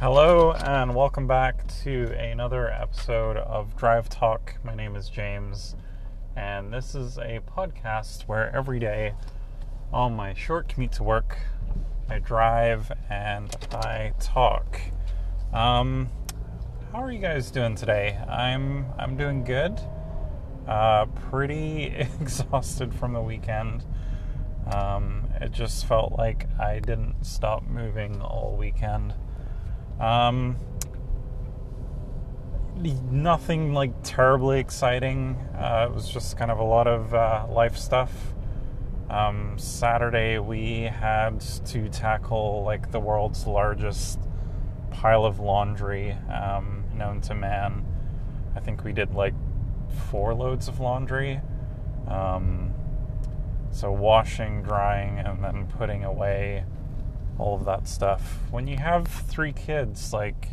Hello, and welcome back to another episode of Drive Talk. My name is James, and this is a podcast where every day on my short commute to work, I drive and I talk. Um, how are you guys doing today? I'm I'm doing good. Uh, pretty exhausted from the weekend. Um, it just felt like I didn't stop moving all weekend. Um, nothing like terribly exciting. Uh, it was just kind of a lot of uh, life stuff. Um, Saturday we had to tackle like the world's largest pile of laundry um, known to man. I think we did like four loads of laundry. Um, so washing, drying, and then putting away all of that stuff. When you have three kids, like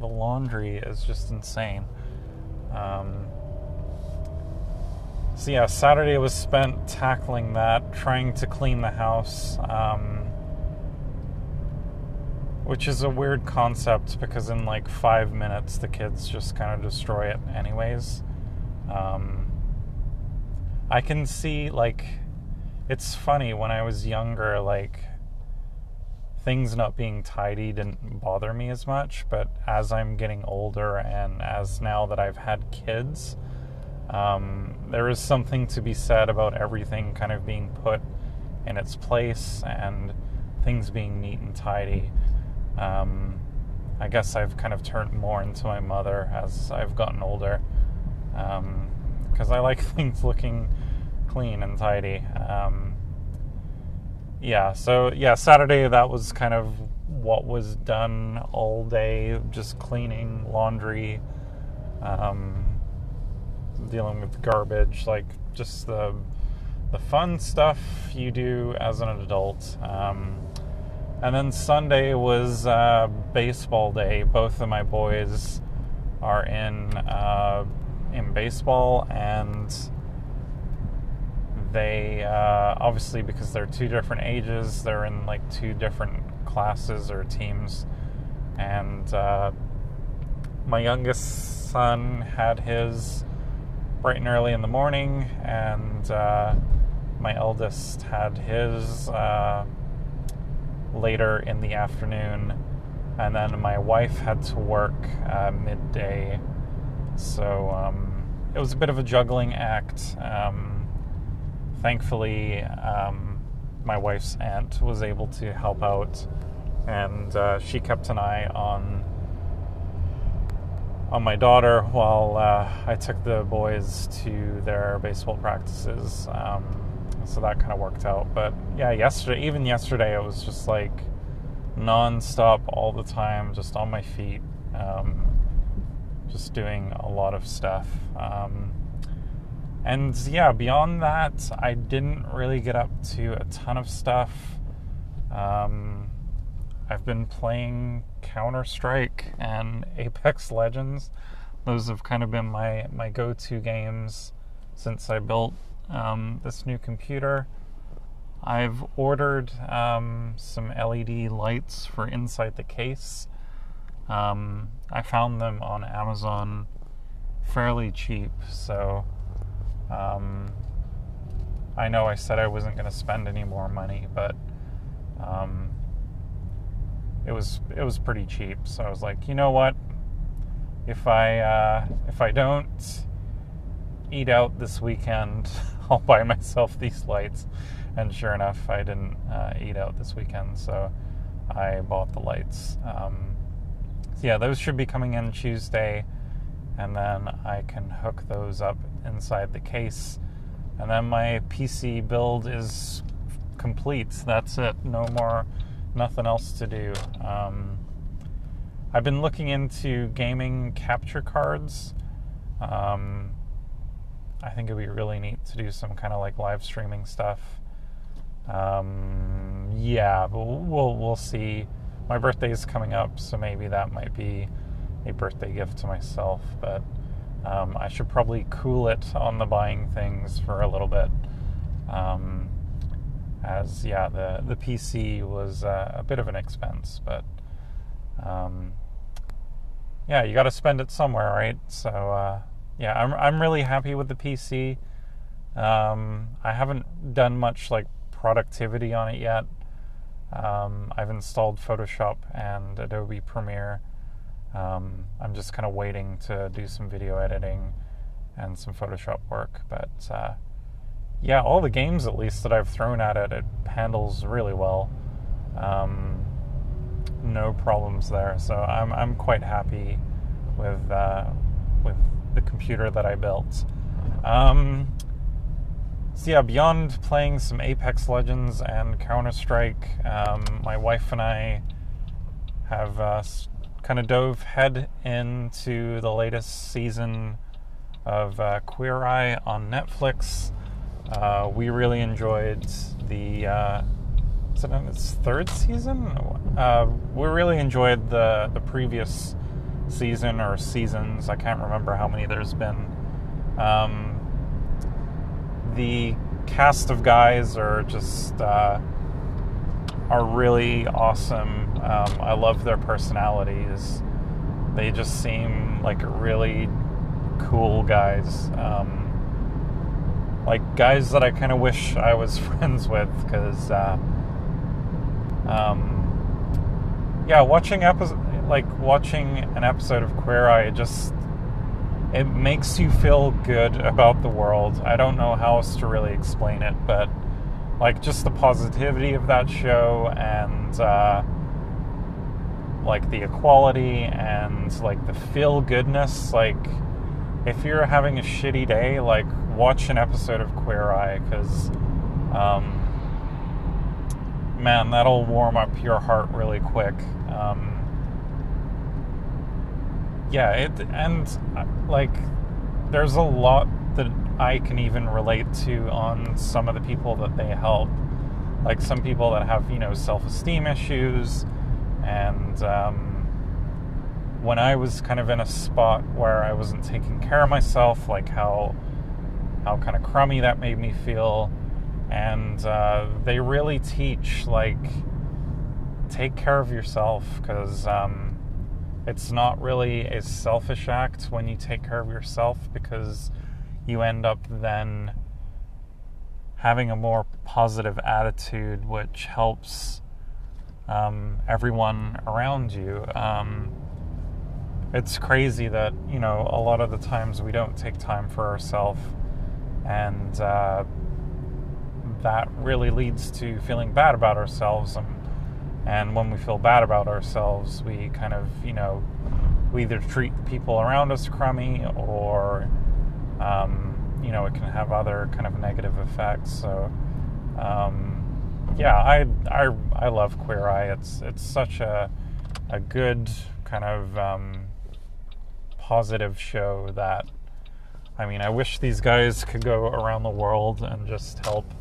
the laundry is just insane. Um, so yeah, Saturday was spent tackling that, trying to clean the house, um, which is a weird concept because in like five minutes the kids just kind of destroy it, anyways. Um, I can see like it's funny when I was younger, like things not being tidy didn't bother me as much, but as I'm getting older and as now that I've had kids, um, there is something to be said about everything kind of being put in its place and things being neat and tidy. Um, I guess I've kind of turned more into my mother as I've gotten older because um, I like things looking clean and tidy. Um, yeah, so yeah, Saturday that was kind of what was done all day, just cleaning, laundry, um, dealing with garbage, like just the the fun stuff you do as an adult. Um, and then Sunday was uh, baseball day. Both of my boys are in uh, in baseball, and they uh, obviously because they're two different ages they're in like two different classes or teams. And uh, my youngest son had his bright and early in the morning and uh, my eldest had his uh, later in the afternoon. And then my wife had to work uh, midday. So um, it was a bit of a juggling act. Um, thankfully, um, my wife's aunt was able to help out, and uh, she kept an eye on on my daughter while uh, I took the boys to their baseball practices. Um, so that kind of worked out. But yeah, yesterday, even yesterday, it was just like nonstop all the time, just on my feet, um, just doing a lot of stuff. Um, and yeah, beyond that, I didn't really get up to a ton of stuff. Um, I've been playing Counter Strike and Apex Legends. Those have kind of been my, my go to games since I built um, this new computer. I've ordered um, some LED lights for inside the case. Um, I found them on Amazon fairly cheap, so um, I know I said I wasn't going to spend any more money, but um, it was it was pretty cheap. So I was like, you know what? If I uh, if I don't eat out this weekend, I'll buy myself these lights. And sure enough, I didn't uh, eat out this weekend, so I bought the lights. Um, yeah, those should be coming in Tuesday and then I can hook those up inside the case. And then my PC build is complete. That's it. No more, nothing else to do. Um, I've been looking into gaming capture cards. Um, I think it'd be really neat to do some kind of like live streaming stuff. Um, yeah, but we'll we'll see. My birthday is coming up, so maybe that might be a birthday gift to myself, but um, I should probably cool it on the buying things for a little bit. Um, as yeah, the the PC was uh, a bit of an expense, but um, yeah, you got to spend it somewhere, right? So uh, yeah, I'm I'm really happy with the PC. Um, I haven't done much like productivity on it yet. Um, I've installed Photoshop and Adobe Premiere. Um, I'm just kind of waiting to do some video editing and some Photoshop work. But uh, yeah, all the games at least that I've thrown at it, it handles really well. Um, no problems there. So I'm I'm quite happy with uh, with the computer that I built. Um, so yeah, beyond playing some Apex Legends and Counter Strike, um, my wife and I have uh, kind of dove head into the latest season of uh, Queer Eye on Netflix. Uh, we really enjoyed the. Uh, is it in its third season? Uh, we really enjoyed the the previous season or seasons. I can't remember how many there's been. Um, the cast of guys are just uh, are really awesome. Um, I love their personalities. They just seem like really cool guys. Um, like guys that I kind of wish I was friends with because, uh, um, yeah, watching episode like watching an episode of Queer Eye just it makes you feel good about the world. I don't know how else to really explain it, but like just the positivity of that show and uh, like the equality and like the feel goodness. Like if you're having a shitty day, like watch an episode of Queer Eye because, um, man, that'll warm up your heart really quick. Um, yeah, it and uh, like there's a lot that I can even relate to on some of the people that they help. Like some people that have you know self-esteem issues, and um, when I was kind of in a spot where I wasn't taking care of myself, like how how kind of crummy that made me feel, and uh, they really teach like take care of yourself because. Um, it's not really a selfish act when you take care of yourself because you end up then having a more positive attitude, which helps um, everyone around you. Um, it's crazy that, you know, a lot of the times we don't take time for ourselves, and uh, that really leads to feeling bad about ourselves. And and when we feel bad about ourselves, we kind of, you know, we either treat the people around us crummy or, um, you know, it can have other kind of negative effects. So, um, yeah, I, I, I love Queer Eye. It's, it's such a, a good kind of um, positive show that, I mean, I wish these guys could go around the world and just help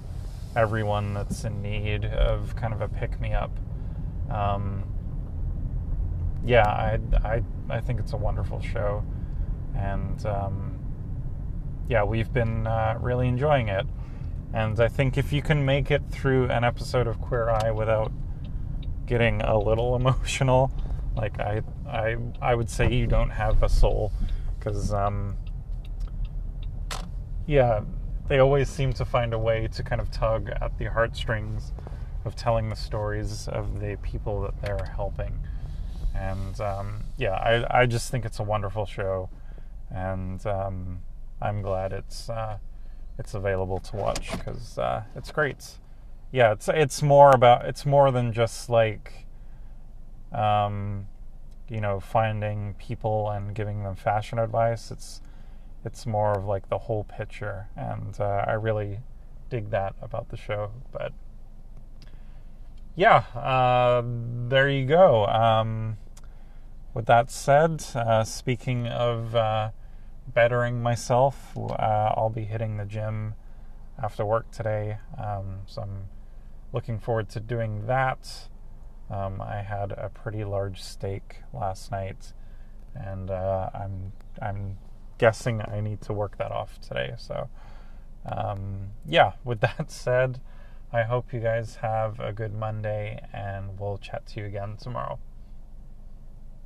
everyone that's in need of kind of a pick me up. Um, yeah, I, I, I think it's a wonderful show. And um, yeah, we've been uh, really enjoying it. And I think if you can make it through an episode of Queer Eye without getting a little emotional, like I, I, I would say you don't have a soul, because um, yeah, they always seem to find a way to kind of tug at the heartstrings of telling the stories of the people that they're helping. And um, yeah, I, I just think it's a wonderful show, and um, I'm glad it's uh, it's available to watch because uh, it's great. Yeah, it's it's more about it's more than just like um, you know finding people and giving them fashion advice. It's it's more of like the whole picture, and uh, I really dig that about the show. But yeah, uh, there you go. Um, with that said, uh, speaking of uh, bettering myself, uh, I'll be hitting the gym after work today. Um, so I'm looking forward to doing that. Um, I had a pretty large steak last night, and uh, I'm I'm guessing I need to work that off today. So, um, yeah. With that said. I hope you guys have a good Monday, and we'll chat to you again tomorrow.